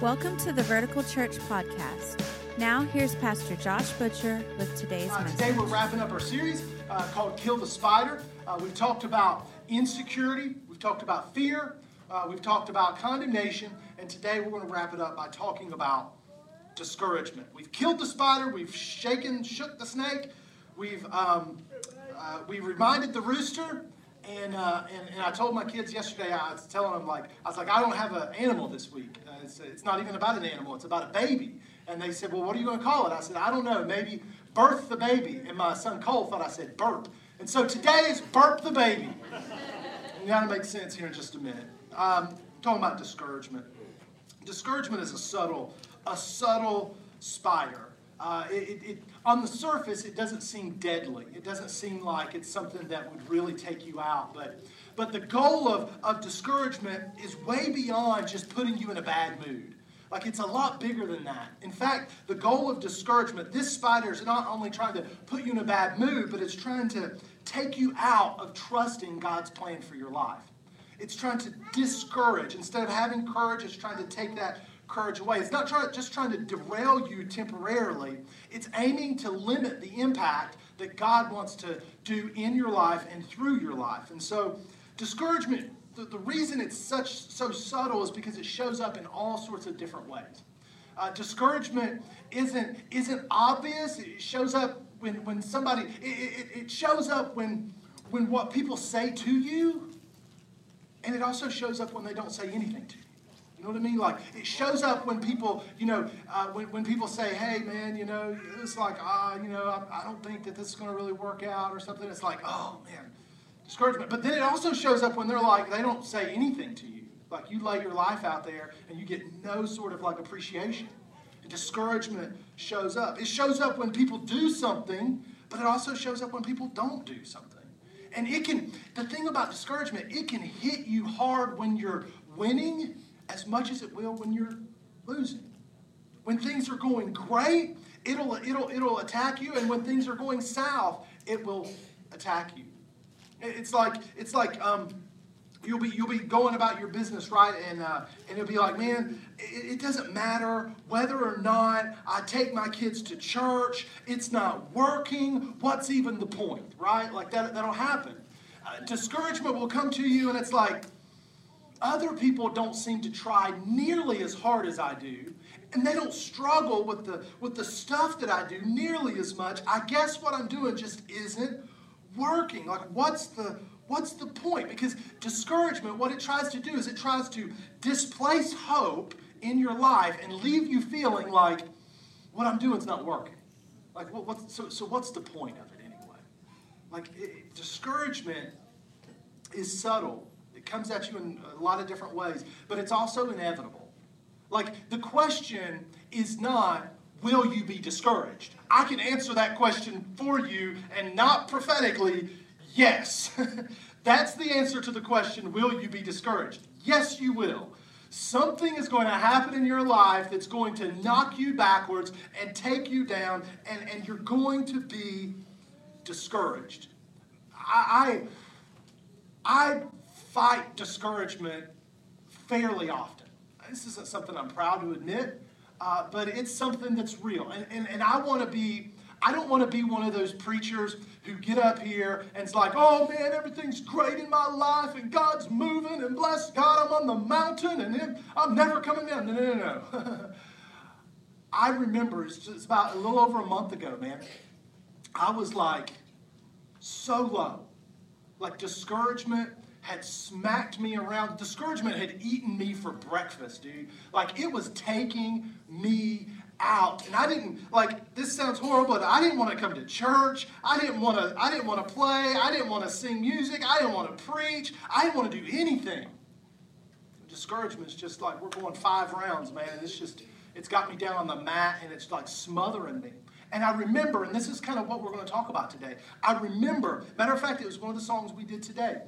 Welcome to the Vertical Church Podcast. Now, here's Pastor Josh Butcher with today's Uh, message. today we're wrapping up our series uh, called Kill the Spider. Uh, we've talked about insecurity, we've talked about fear, uh, we've talked about condemnation, and today we're going to wrap it up by talking about discouragement. We've killed the spider, we've shaken, shook the snake, we've um, uh, we reminded the rooster, and, uh, and and I told my kids yesterday. I was telling them like I was like I don't have an animal this week. Uh, it's, it's not even about an animal. It's about a baby. And they said, well, what are you going to call it? I said, I don't know. Maybe birth the baby. And my son Cole thought I said burp. And so today is burp the baby. And that'll make sense here in just a minute. Um, talking about discouragement. Discouragement is a subtle, a subtle spider. Uh, it, it, it- on the surface, it doesn't seem deadly. It doesn't seem like it's something that would really take you out. But, but the goal of, of discouragement is way beyond just putting you in a bad mood. Like it's a lot bigger than that. In fact, the goal of discouragement, this spider is not only trying to put you in a bad mood, but it's trying to take you out of trusting God's plan for your life. It's trying to discourage. Instead of having courage, it's trying to take that courage away. It's not trying, just trying to derail you temporarily. It's aiming to limit the impact that God wants to do in your life and through your life. And so, discouragement, the, the reason it's such so subtle is because it shows up in all sorts of different ways. Uh, discouragement isn't isn't obvious. It shows up when when somebody. It, it, it shows up when when what people say to you and it also shows up when they don't say anything to you. You know what I mean? Like it shows up when people, you know, uh, when, when people say, "Hey, man, you know, it's like, ah, you know, I, I don't think that this is going to really work out," or something. It's like, oh man, discouragement. But then it also shows up when they're like, they don't say anything to you. Like you lay your life out there and you get no sort of like appreciation. And discouragement shows up. It shows up when people do something, but it also shows up when people don't do something. And it can, the thing about discouragement, it can hit you hard when you're winning as much as it will when you're losing. When things are going great, it'll, it'll, it'll attack you. And when things are going south, it will attack you. It's like, it's like, um, You'll be, you'll be going about your business, right? And, uh, and it'll be like, man, it, it doesn't matter whether or not I take my kids to church. It's not working. What's even the point, right? Like that, that'll happen. Uh, discouragement will come to you, and it's like, other people don't seem to try nearly as hard as I do. And they don't struggle with the, with the stuff that I do nearly as much. I guess what I'm doing just isn't working. Like, what's the, what's the point? Because discouragement, what it tries to do is it tries to displace hope in your life and leave you feeling like what I'm doing is not working. Like, what, what's, so, so what's the point of it anyway? Like, it, discouragement is subtle. Comes at you in a lot of different ways, but it's also inevitable. Like, the question is not, will you be discouraged? I can answer that question for you and not prophetically, yes. That's the answer to the question, will you be discouraged? Yes, you will. Something is going to happen in your life that's going to knock you backwards and take you down, and, and you're going to be discouraged. I, I, I fight discouragement fairly often. This isn't something I'm proud to admit, uh, but it's something that's real. And, and, and I want to be, I don't want to be one of those preachers who get up here and it's like, oh man, everything's great in my life and God's moving and bless God, I'm on the mountain and I'm never coming down. No, no, no, no. I remember, it's about a little over a month ago, man. I was like so low. Like discouragement had smacked me around. Discouragement had eaten me for breakfast, dude. Like it was taking me out. And I didn't like this sounds horrible, but I didn't want to come to church. I didn't want to I didn't want to play. I didn't want to sing music. I didn't want to preach. I didn't want to do anything. Discouragement's just like we're going five rounds, man. It's just it's got me down on the mat and it's like smothering me. And I remember, and this is kind of what we're going to talk about today. I remember, matter of fact, it was one of the songs we did today.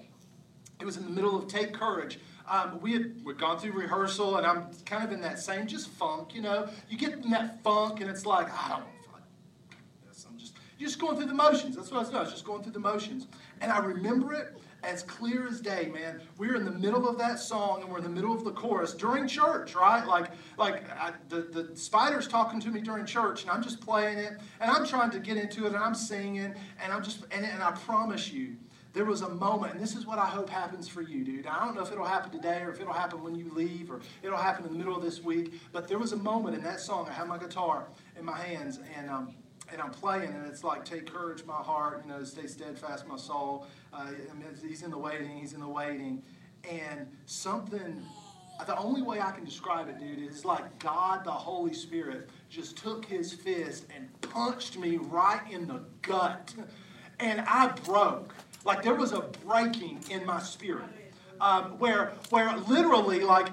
It was in the middle of Take Courage. Um, we had we'd gone through rehearsal, and I'm kind of in that same just funk, you know. You get in that funk, and it's like I don't. I'm just you're just going through the motions. That's what I was doing. I was just going through the motions, and I remember it, as clear as day, man. We're in the middle of that song and we're in the middle of the chorus during church, right? Like, like I, the, the spider's talking to me during church and I'm just playing it and I'm trying to get into it and I'm singing and I'm just, and, and I promise you, there was a moment, and this is what I hope happens for you, dude. I don't know if it'll happen today or if it'll happen when you leave or it'll happen in the middle of this week, but there was a moment in that song. I had my guitar in my hands and, um, and I'm playing, and it's like, take courage, my heart, you know, stay steadfast, my soul. Uh, he's in the waiting, he's in the waiting. And something, the only way I can describe it, dude, is like God, the Holy Spirit, just took his fist and punched me right in the gut. And I broke. Like there was a breaking in my spirit. Um, where, where literally, like,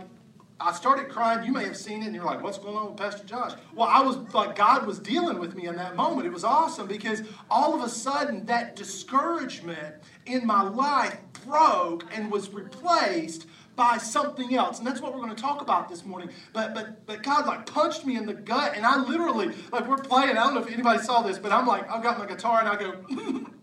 I started crying. You may have seen it, and you're like, "What's going on with Pastor Josh?" Well, I was like, God was dealing with me in that moment. It was awesome because all of a sudden, that discouragement in my life broke and was replaced by something else, and that's what we're going to talk about this morning. But but but God like punched me in the gut, and I literally like we're playing. I don't know if anybody saw this, but I'm like, I've got my guitar, and I go.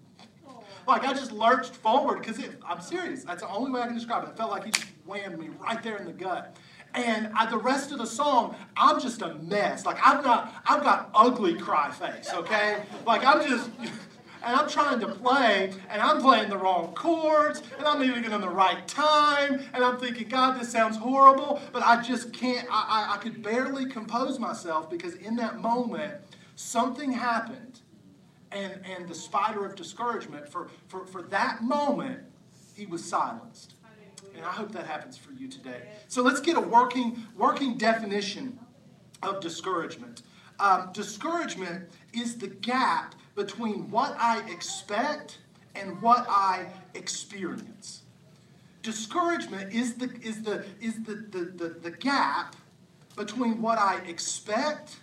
like I just lurched forward because I'm serious. That's the only way I can describe it. It felt like he just whammed me right there in the gut and I, the rest of the song, I'm just a mess. Like I've got, I've got ugly cry face. Okay, like I'm just. And I'm trying to play, and I'm playing the wrong chords, and I'm leaving it in the right time, and I'm thinking, God, this sounds horrible, but I just can't, I, I, I could barely compose myself because in that moment, something happened, and, and the spider of discouragement, for, for, for that moment, he was silenced. And I hope that happens for you today. So let's get a working, working definition of discouragement. Um, discouragement is the gap between what I expect and what I experience. Discouragement is the, is the, is the, the, the, the gap between what I expect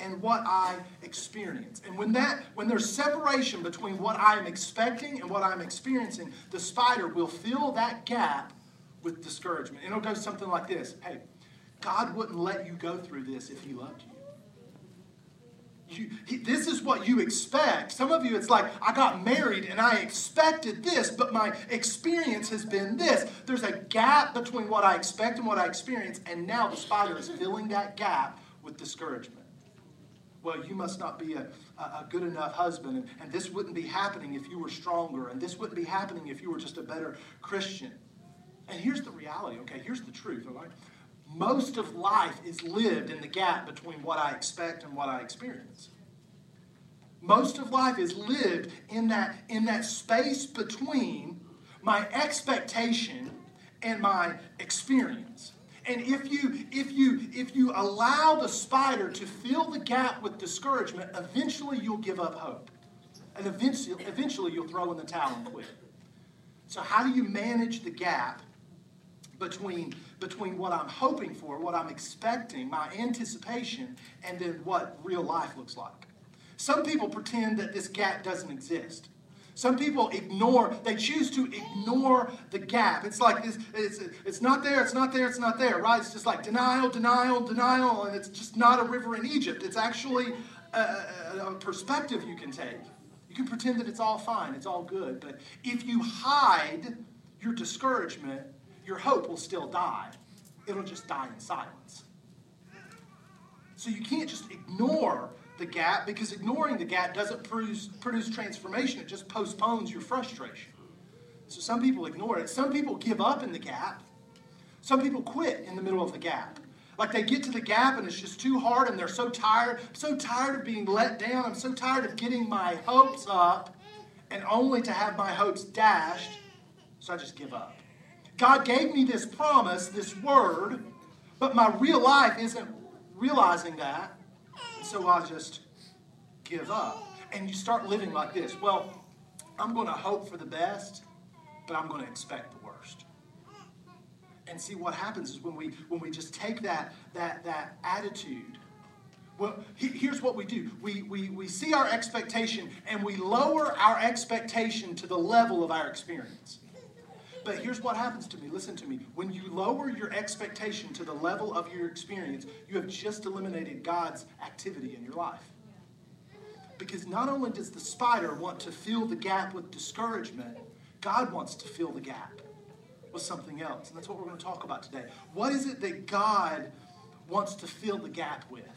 and what I experience. And when that when there's separation between what I'm expecting and what I'm experiencing, the spider will fill that gap with discouragement. And it'll go something like this Hey, God wouldn't let you go through this if He loved you. You, he, this is what you expect. Some of you, it's like, I got married and I expected this, but my experience has been this. There's a gap between what I expect and what I experience, and now the spider is filling that gap with discouragement. Well, you must not be a, a good enough husband, and, and this wouldn't be happening if you were stronger, and this wouldn't be happening if you were just a better Christian. And here's the reality, okay? Here's the truth, all right? Most of life is lived in the gap between what I expect and what I experience. Most of life is lived in that, in that space between my expectation and my experience. And if you if you if you allow the spider to fill the gap with discouragement, eventually you'll give up hope. And eventually eventually you'll throw in the towel and quit. So how do you manage the gap between, between what I'm hoping for, what I'm expecting, my anticipation, and then what real life looks like. Some people pretend that this gap doesn't exist. Some people ignore, they choose to ignore the gap. It's like this, it's, it's not there, it's not there, it's not there, right? It's just like denial, denial, denial, and it's just not a river in Egypt. It's actually a, a perspective you can take. You can pretend that it's all fine, it's all good, but if you hide your discouragement, your hope will still die. It'll just die in silence. So you can't just ignore the gap because ignoring the gap doesn't produce, produce transformation, it just postpones your frustration. So some people ignore it. Some people give up in the gap. Some people quit in the middle of the gap. Like they get to the gap and it's just too hard and they're so tired, so tired of being let down. I'm so tired of getting my hopes up and only to have my hopes dashed. So I just give up. God gave me this promise, this word, but my real life isn't realizing that. So I just give up. And you start living like this. Well, I'm going to hope for the best, but I'm going to expect the worst. And see what happens is when we when we just take that that that attitude. Well, here's what we do. We, we, we see our expectation and we lower our expectation to the level of our experience. But here's what happens to me. Listen to me. When you lower your expectation to the level of your experience, you have just eliminated God's activity in your life. Because not only does the spider want to fill the gap with discouragement, God wants to fill the gap with something else. And that's what we're going to talk about today. What is it that God wants to fill the gap with?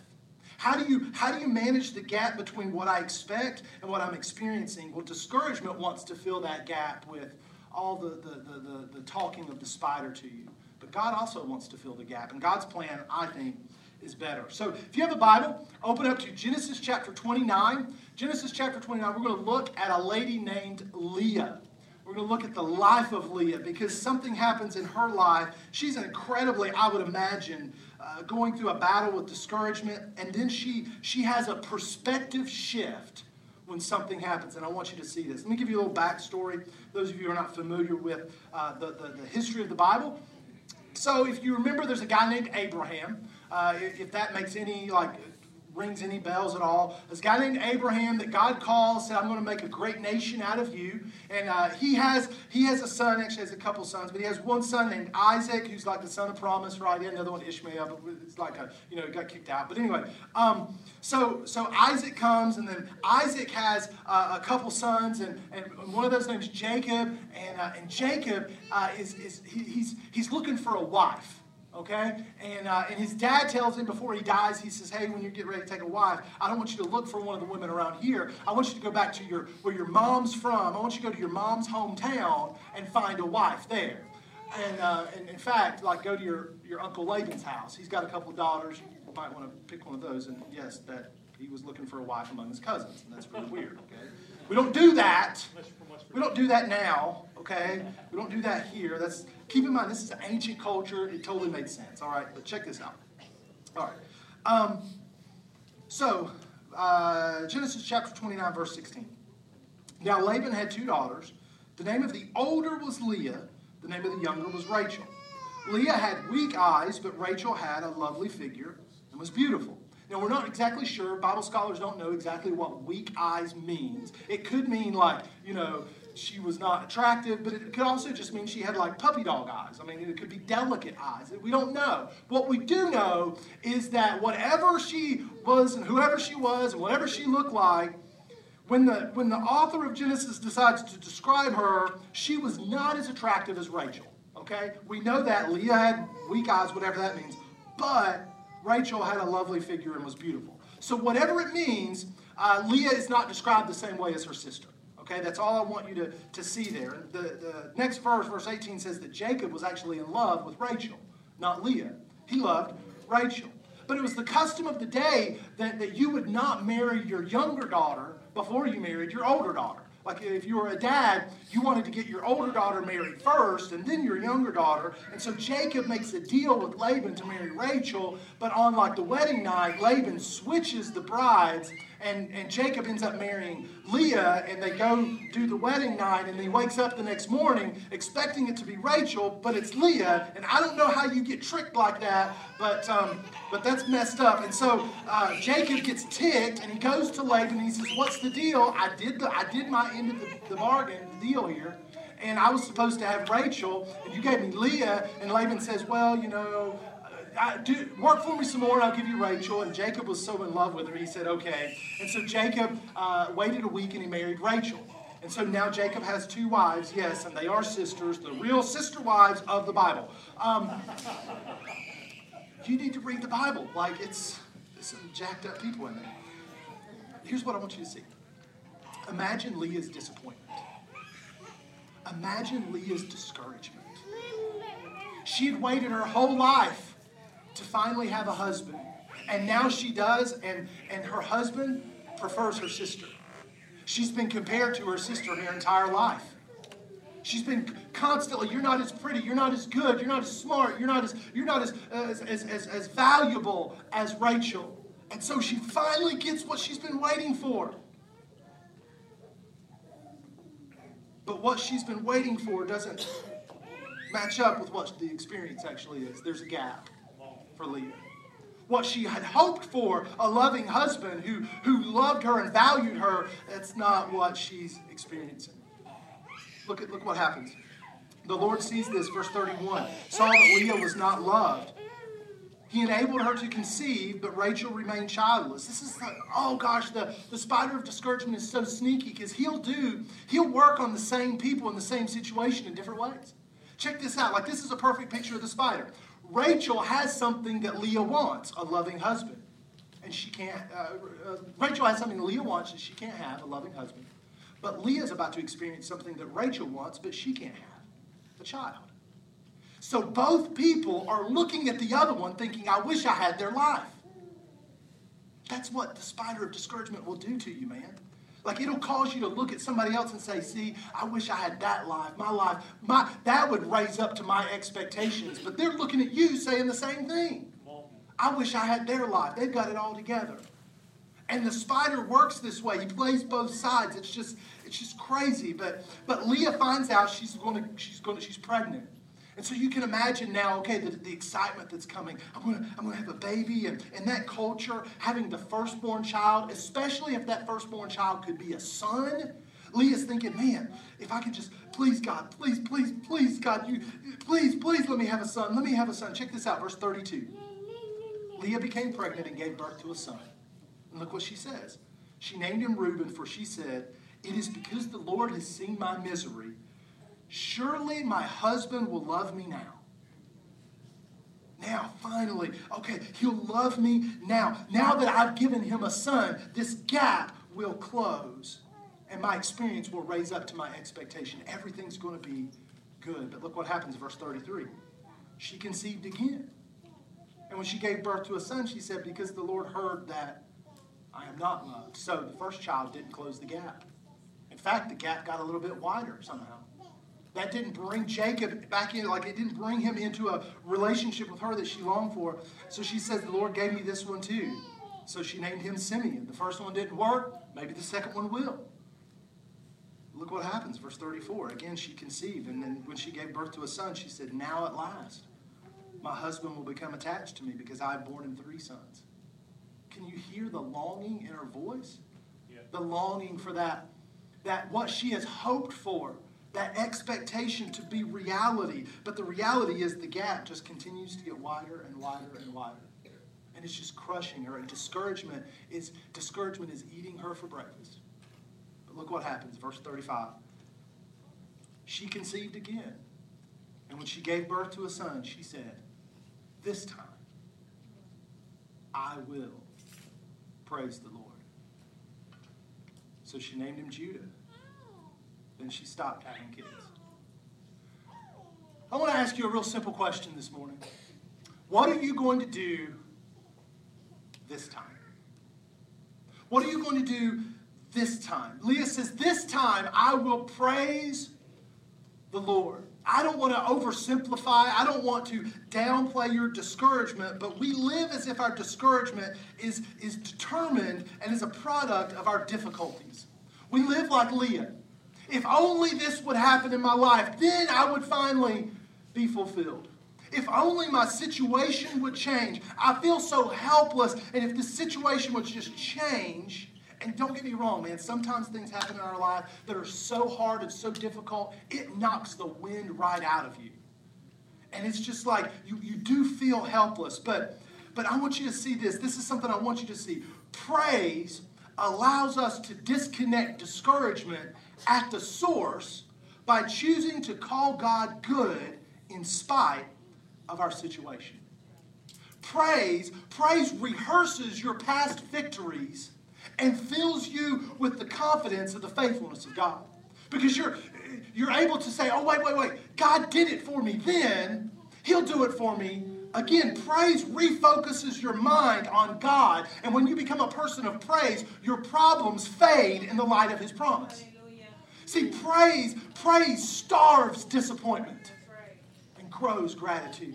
How do you how do you manage the gap between what I expect and what I'm experiencing? Well, discouragement wants to fill that gap with all the, the, the, the, the talking of the spider to you. But God also wants to fill the gap. And God's plan, I think, is better. So if you have a Bible, open up to Genesis chapter 29. Genesis chapter 29, we're going to look at a lady named Leah. We're going to look at the life of Leah because something happens in her life. She's incredibly, I would imagine, uh, going through a battle with discouragement, and then she she has a perspective shift when something happens. And I want you to see this. Let me give you a little backstory. Those of you who are not familiar with uh, the, the, the history of the Bible. So, if you remember, there's a guy named Abraham. Uh, if that makes any like rings any bells at all. This guy named Abraham that God calls said, "I'm going to make a great nation out of you." And uh, he has he has a son. Actually, has a couple sons, but he has one son named Isaac, who's like the son of promise, right? Had another one, Ishmael, but it's like a you know got kicked out. But anyway, um, so so Isaac comes, and then Isaac has uh, a couple sons, and, and one of those names Jacob, and uh, and Jacob uh, is is he, he's he's looking for a wife okay? And, uh, and his dad tells him before he dies, he says, hey, when you get ready to take a wife, I don't want you to look for one of the women around here. I want you to go back to your, where your mom's from. I want you to go to your mom's hometown and find a wife there. And, uh, and in fact, like go to your, your Uncle Laban's house. He's got a couple of daughters. You might want to pick one of those. And yes, that he was looking for a wife among his cousins. And that's really weird, okay? We don't do that. We don't do that now, okay? We don't do that here. That's keep in mind this is an ancient culture. It totally made sense. All right, but check this out. All right. Um, so uh, Genesis chapter 29, verse 16. Now Laban had two daughters. The name of the older was Leah. The name of the younger was Rachel. Leah had weak eyes, but Rachel had a lovely figure and was beautiful. Now, we're not exactly sure. Bible scholars don't know exactly what weak eyes means. It could mean like, you know, she was not attractive, but it could also just mean she had like puppy dog eyes. I mean, it could be delicate eyes. We don't know. What we do know is that whatever she was and whoever she was and whatever she looked like, when the, when the author of Genesis decides to describe her, she was not as attractive as Rachel. Okay? We know that. Leah had weak eyes, whatever that means. But Rachel had a lovely figure and was beautiful. So, whatever it means, uh, Leah is not described the same way as her sister. Okay, that's all I want you to, to see there. The, the next verse, verse 18, says that Jacob was actually in love with Rachel, not Leah. He loved Rachel. But it was the custom of the day that, that you would not marry your younger daughter before you married your older daughter. Like if you were a dad, you wanted to get your older daughter married first and then your younger daughter. And so Jacob makes a deal with Laban to marry Rachel, but on like the wedding night, Laban switches the brides and, and Jacob ends up marrying Leah, and they go do the wedding night, and he wakes up the next morning expecting it to be Rachel, but it's Leah, and I don't know how you get tricked like that, but um, but that's messed up. And so uh, Jacob gets ticked, and he goes to Laban, and he says, "What's the deal? I did the I did my end of the, the bargain, the deal here." And I was supposed to have Rachel, and you gave me Leah. And Laban says, Well, you know, I, do, work for me some more and I'll give you Rachel. And Jacob was so in love with her, he said, okay. And so Jacob uh, waited a week and he married Rachel. And so now Jacob has two wives, yes, and they are sisters, the real sister wives of the Bible. Um, you need to read the Bible. Like it's, it's some jacked up people in there. Here's what I want you to see. Imagine Leah's disappointment. Imagine Leah's discouragement. She had waited her whole life to finally have a husband. And now she does, and, and her husband prefers her sister. She's been compared to her sister her entire life. She's been constantly, you're not as pretty, you're not as good, you're not as smart, you're not as you're not as uh, as, as, as, as valuable as Rachel. And so she finally gets what she's been waiting for. But what she's been waiting for doesn't match up with what the experience actually is. There's a gap for Leah. What she had hoped for, a loving husband who, who loved her and valued her, that's not what she's experiencing. Look at look what happens. The Lord sees this, verse 31, saw that Leah was not loved. He enabled her to conceive, but Rachel remained childless. This is like, oh gosh, the, the spider of discouragement is so sneaky because he'll do, he'll work on the same people in the same situation in different ways. Check this out. Like, this is a perfect picture of the spider. Rachel has something that Leah wants a loving husband. And she can't, uh, uh, Rachel has something Leah wants and she can't have a loving husband. But Leah's about to experience something that Rachel wants, but she can't have a child. So both people are looking at the other one thinking, I wish I had their life. That's what the spider of discouragement will do to you, man. Like it'll cause you to look at somebody else and say, see, I wish I had that life. My life, my that would raise up to my expectations. But they're looking at you saying the same thing. I wish I had their life. They've got it all together. And the spider works this way. He plays both sides. It's just, it's just crazy. But but Leah finds out she's to, she's to, she's pregnant. And so you can imagine now, okay, the, the excitement that's coming. I'm gonna, I'm gonna have a baby, and in that culture, having the firstborn child, especially if that firstborn child could be a son. Leah's thinking, man, if I could just, please, God, please, please, please, God, you, please, please let me have a son. Let me have a son. Check this out, verse 32. Leah became pregnant and gave birth to a son. And look what she says. She named him Reuben, for she said, It is because the Lord has seen my misery Surely my husband will love me now. Now, finally, okay, he'll love me now. Now that I've given him a son, this gap will close and my experience will raise up to my expectation. Everything's going to be good. But look what happens, verse 33. She conceived again. And when she gave birth to a son, she said, Because the Lord heard that I am not loved. So the first child didn't close the gap. In fact, the gap got a little bit wider somehow. That didn't bring Jacob back in, like it didn't bring him into a relationship with her that she longed for. So she says, The Lord gave me this one too. So she named him Simeon. The first one didn't work, maybe the second one will. Look what happens, verse 34. Again, she conceived, and then when she gave birth to a son, she said, Now at last, my husband will become attached to me because I have borne him three sons. Can you hear the longing in her voice? Yeah. The longing for that, that what she has hoped for that expectation to be reality. But the reality is the gap just continues to get wider and wider and wider. And it's just crushing her. And discouragement is discouragement is eating her for breakfast. But look what happens, verse 35. She conceived again. And when she gave birth to a son, she said, This time I will praise the Lord. So she named him Judah then she stopped having kids. I want to ask you a real simple question this morning. What are you going to do this time? What are you going to do this time? Leah says, This time I will praise the Lord. I don't want to oversimplify. I don't want to downplay your discouragement, but we live as if our discouragement is, is determined and is a product of our difficulties. We live like Leah. If only this would happen in my life, then I would finally be fulfilled. If only my situation would change. I feel so helpless. And if the situation would just change, and don't get me wrong, man, sometimes things happen in our life that are so hard and so difficult, it knocks the wind right out of you. And it's just like you, you do feel helpless. But, but I want you to see this. This is something I want you to see. Praise allows us to disconnect discouragement at the source by choosing to call God good in spite of our situation. Praise, praise rehearses your past victories and fills you with the confidence of the faithfulness of God. Because you're you're able to say, "Oh wait, wait, wait. God did it for me then. He'll do it for me Again, praise refocuses your mind on God. And when you become a person of praise, your problems fade in the light of his promise. See, praise, praise starves disappointment and grows gratitude.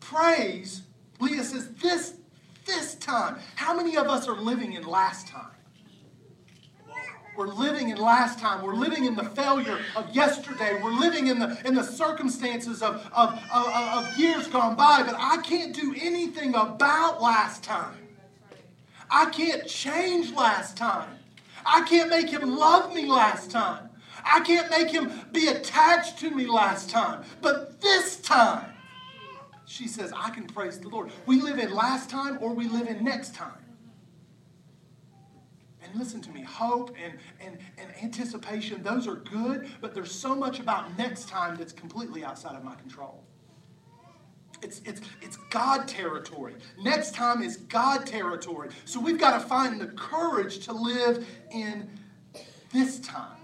Praise, Leah says, this, this time. How many of us are living in last time? We're living in last time. We're living in the failure of yesterday. We're living in the, in the circumstances of, of, of, of years gone by. But I can't do anything about last time. I can't change last time. I can't make him love me last time. I can't make him be attached to me last time. But this time, she says, I can praise the Lord. We live in last time or we live in next time. And listen to me, hope and, and, and anticipation, those are good, but there's so much about next time that's completely outside of my control. It's, it's, it's God territory. Next time is God territory. So we've got to find the courage to live in this time.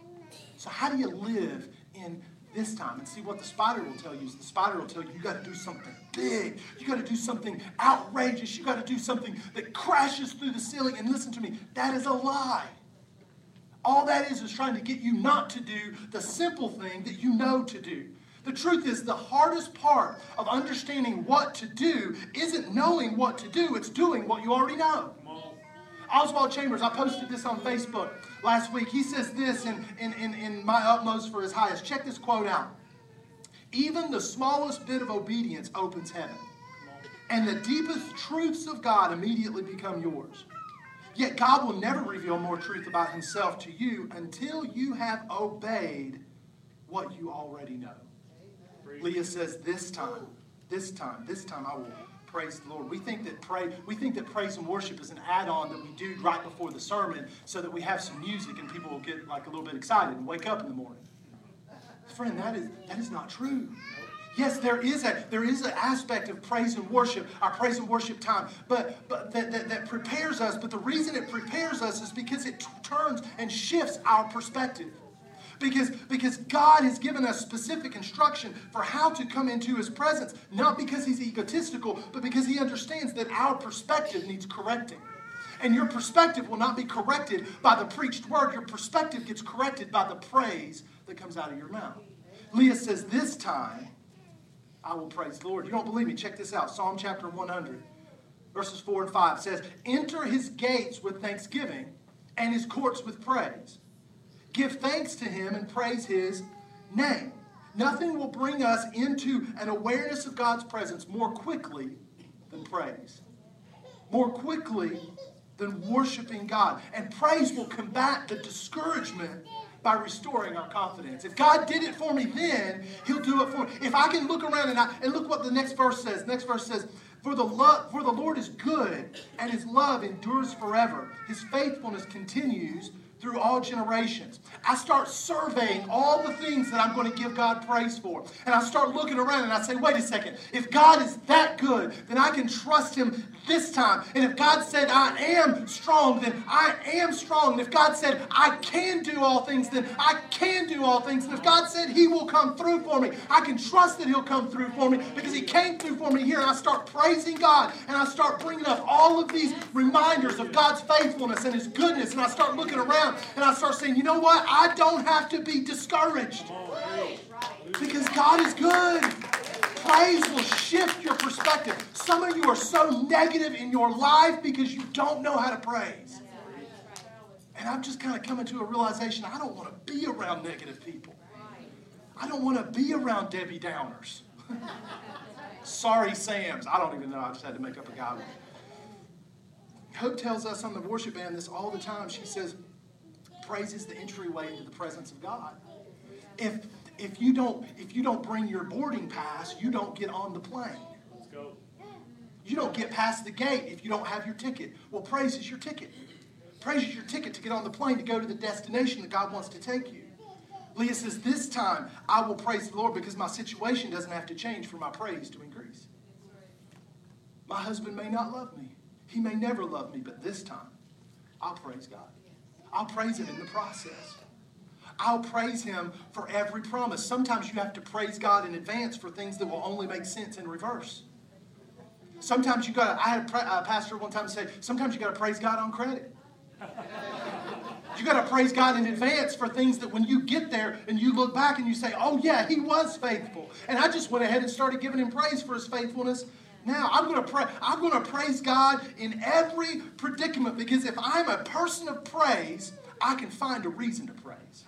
So, how do you live in this time. And see what the spider will tell you is the spider will tell you you got to do something big. You got to do something outrageous. You got to do something that crashes through the ceiling. And listen to me, that is a lie. All that is is trying to get you not to do the simple thing that you know to do. The truth is, the hardest part of understanding what to do isn't knowing what to do, it's doing what you already know. Oswald Chambers, I posted this on Facebook last week. He says this in, in, in, in My Utmost for His Highest. Check this quote out. Even the smallest bit of obedience opens heaven, and the deepest truths of God immediately become yours. Yet God will never reveal more truth about Himself to you until you have obeyed what you already know. Leah says, This time, this time, this time I will praise the Lord. We think that pray we think that praise and worship is an add-on that we do right before the sermon so that we have some music and people will get like a little bit excited and wake up in the morning. Friend, that is that is not true. Yes, there is a there is an aspect of praise and worship, our praise and worship time, but but that, that, that prepares us. But the reason it prepares us is because it t- turns and shifts our perspective. Because, because God has given us specific instruction for how to come into His presence, not because He's egotistical, but because He understands that our perspective needs correcting. And your perspective will not be corrected by the preached word, your perspective gets corrected by the praise that comes out of your mouth. Leah says, This time I will praise the Lord. You don't believe me? Check this out Psalm chapter 100, verses 4 and 5 says, Enter His gates with thanksgiving and His courts with praise. Give thanks to him and praise his name. Nothing will bring us into an awareness of God's presence more quickly than praise. More quickly than worshiping God. And praise will combat the discouragement by restoring our confidence. If God did it for me then, He'll do it for me. If I can look around and, I, and look what the next verse says. Next verse says, for the, love, for the Lord is good, and His love endures forever. His faithfulness continues through all generations. I start surveying all the things that I'm going to give God praise for. And I start looking around and I say, wait a second, if God is that good, then I can trust Him this time. And if God said, I am strong, then I am strong. And if God said, I can do all things, then I can do all things. And if God said, He will come through for me, I can trust that He'll come through for me because He came through for me here. And I start praising God and I start bringing up all of these reminders of God's faithfulness and His goodness. And I start looking around and I start saying, you know what? I don't have to be discouraged because God is good. Praise will shift your perspective. Some of you are so negative in your life because you don't know how to praise. And I'm just kind of coming to a realization I don't want to be around negative people. I don't want to be around Debbie Downers. Sorry, Sam's. I don't even know. I just had to make up a guy. Hope tells us on the worship band this all the time. She says, praise is the entryway into the presence of God. If if you don't if you don't bring your boarding pass, you don't get on the plane. Let's go. You don't get past the gate if you don't have your ticket. Well, praise is your ticket. Praise is your ticket to get on the plane to go to the destination that God wants to take you. Leah says, This time I will praise the Lord because my situation doesn't have to change for my praise to increase. My husband may not love me, he may never love me, but this time I'll praise God. I'll praise Him in the process. I'll praise Him for every promise. Sometimes you have to praise God in advance for things that will only make sense in reverse. Sometimes you got. I had a pastor one time say, sometimes you got to praise God on credit. You got to praise God in advance for things that when you get there and you look back and you say, oh, yeah, he was faithful. And I just went ahead and started giving him praise for his faithfulness. Now I'm going to pray. I'm going to praise God in every predicament because if I'm a person of praise, I can find a reason to praise.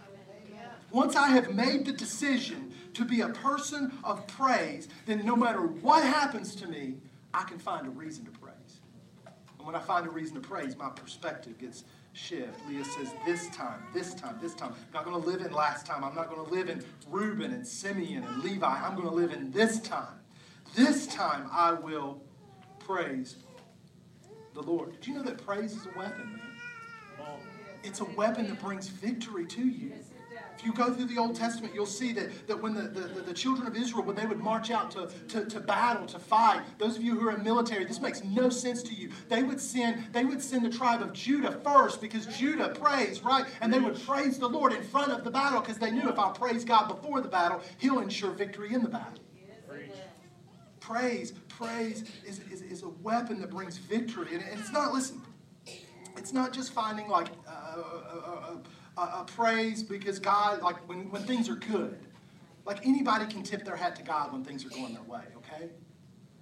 Once I have made the decision to be a person of praise, then no matter what happens to me, I can find a reason to praise. And when I find a reason to praise, my perspective gets shift. Leah says, This time, this time, this time. I'm not going to live in last time. I'm not going to live in Reuben and Simeon and Levi. I'm going to live in this time. This time I will praise the Lord. Did you know that praise is a weapon, man? It's a weapon that brings victory to you. If you go through the Old Testament, you'll see that, that when the, the, the children of Israel, when they would march out to, to, to battle, to fight, those of you who are in military, this makes no sense to you. They would send, they would send the tribe of Judah first because Judah prays, right? And they would praise the Lord in front of the battle because they knew if I praise God before the battle, He'll ensure victory in the battle. Praise, praise is, is, is a weapon that brings victory. And it's not, listen, it's not just finding like uh, uh, uh, uh, praise because God, like when, when things are good. Like anybody can tip their hat to God when things are going their way, okay?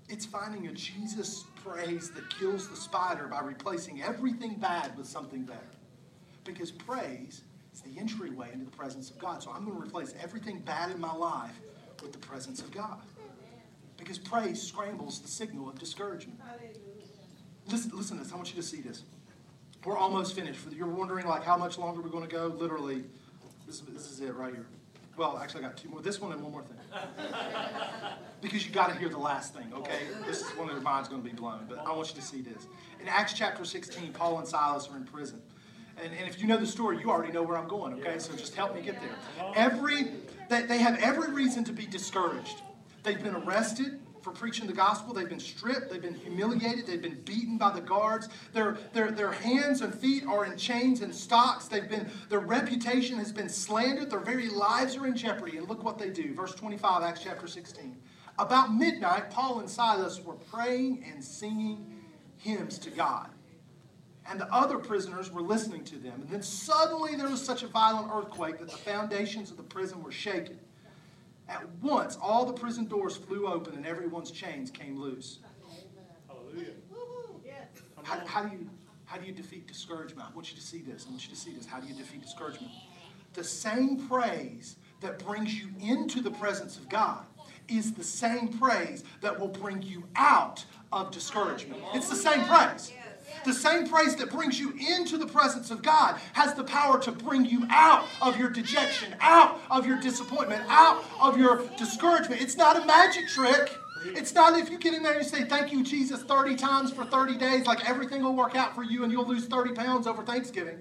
It's finding a Jesus praise that kills the spider by replacing everything bad with something better. Because praise is the entryway into the presence of God. So I'm going to replace everything bad in my life with the presence of God. Because praise scrambles the signal of discouragement. Listen, listen to this. I want you to see this. We're almost finished. You're wondering like how much longer we're going to go. Literally, this, this is it right here. Well, actually, I got two more. This one and one more thing. because you got to hear the last thing, okay? This is one of your mind's going to be blown. But I want you to see this. In Acts chapter 16, Paul and Silas are in prison. And, and if you know the story, you already know where I'm going, okay? So just help me get there. Every, they, they have every reason to be discouraged. They've been arrested for preaching the gospel. They've been stripped, they've been humiliated, they've been beaten by the guards. Their, their, their hands and feet are in chains and stocks. They've been, their reputation has been slandered. Their very lives are in jeopardy. And look what they do. Verse 25, Acts chapter 16. About midnight, Paul and Silas were praying and singing hymns to God. And the other prisoners were listening to them. And then suddenly there was such a violent earthquake that the foundations of the prison were shaken. At once, all the prison doors flew open and everyone's chains came loose. Hallelujah. How, how, do you, how do you defeat discouragement? I want you to see this. I want you to see this. How do you defeat discouragement? The same praise that brings you into the presence of God is the same praise that will bring you out of discouragement. It's the same praise. The same praise that brings you into the presence of God has the power to bring you out of your dejection, out of your disappointment, out of your discouragement. It's not a magic trick. It's not if you get in there and you say, Thank you, Jesus, 30 times for 30 days, like everything will work out for you and you'll lose 30 pounds over Thanksgiving.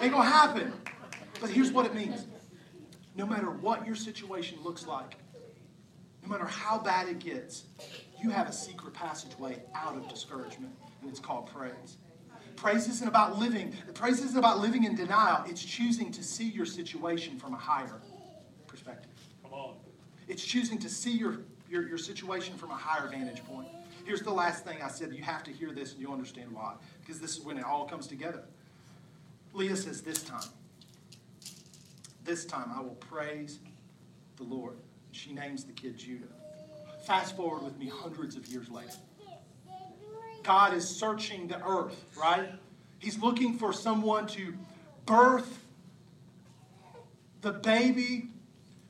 Ain't gonna happen. But here's what it means no matter what your situation looks like, no matter how bad it gets, you have a secret passageway out of discouragement and it's called praise. Praise isn't about living, praise isn't about living in denial. It's choosing to see your situation from a higher perspective. Come on. It's choosing to see your, your, your situation from a higher vantage point. Here's the last thing I said. You have to hear this and you'll understand why. Because this is when it all comes together. Leah says, This time, this time I will praise the Lord. She names the kid Judah. Fast forward with me hundreds of years later. God is searching the earth, right? He's looking for someone to birth the baby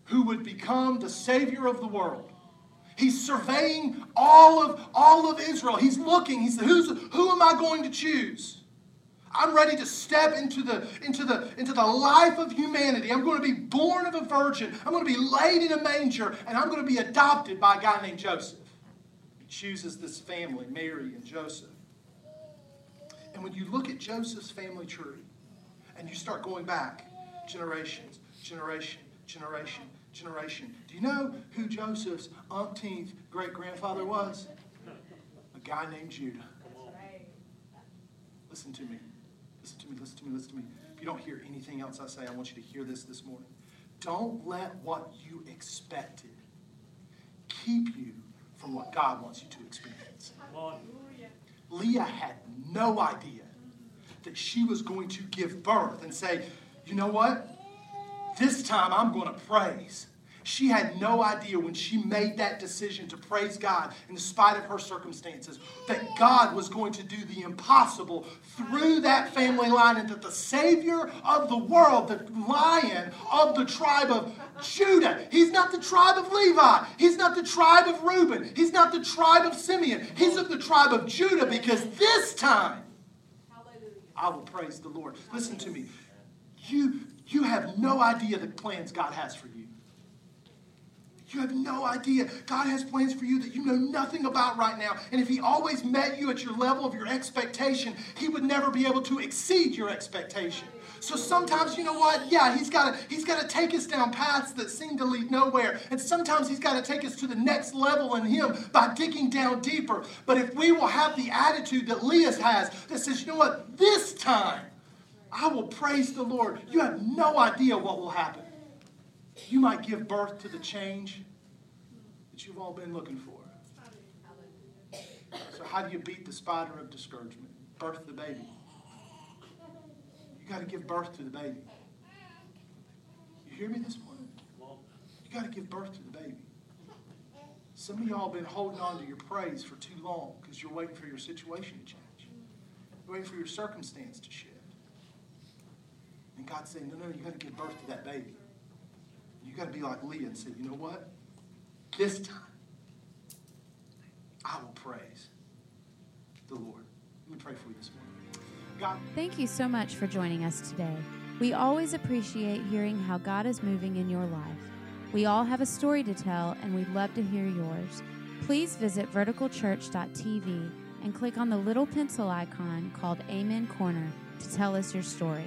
who would become the Savior of the world. He's surveying all of, all of Israel. He's looking. He said, Who's, Who am I going to choose? I'm ready to step into the, into, the, into the life of humanity. I'm going to be born of a virgin. I'm going to be laid in a manger, and I'm going to be adopted by a guy named Joseph chooses this family, Mary and Joseph. And when you look at Joseph's family tree and you start going back generations, generation, generation, generation, do you know who Joseph's umpteenth great grandfather was? A guy named Judah. Listen to me. Listen to me. Listen to me. Listen to me. If you don't hear anything else I say, I want you to hear this this morning. Don't let what you expected keep you from what God wants you to experience. Leah had no idea that she was going to give birth and say, you know what? This time I'm going to praise. She had no idea when she made that decision to praise God in spite of her circumstances that God was going to do the impossible through that family line and that the Savior of the world, the lion of the tribe of Judah, he's not the tribe of Levi, he's not the tribe of Reuben, he's not the tribe of Simeon, he's of the tribe of Judah because this time I will praise the Lord. Listen to me. You, you have no idea the plans God has for you. You have no idea. God has plans for you that you know nothing about right now. And if He always met you at your level of your expectation, He would never be able to exceed your expectation. So sometimes, you know what? Yeah, he's got to he's got to take us down paths that seem to lead nowhere. And sometimes he's got to take us to the next level in him by digging down deeper. But if we will have the attitude that Leah's has that says, you know what? This time I will praise the Lord. You have no idea what will happen. You might give birth to the change that you've all been looking for. So how do you beat the spider of discouragement? Birth the baby You got to give birth to the baby. You hear me this morning? You got to give birth to the baby. Some of y'all been holding on to your praise for too long because you're waiting for your situation to change. You're waiting for your circumstance to shift. And God's saying, no, no, you got to give birth to that baby. You got to be like Leah and say, you know what? This time, I will praise the Lord. Let me pray for you this morning. God. Thank you so much for joining us today. We always appreciate hearing how God is moving in your life. We all have a story to tell, and we'd love to hear yours. Please visit verticalchurch.tv and click on the little pencil icon called Amen Corner to tell us your story.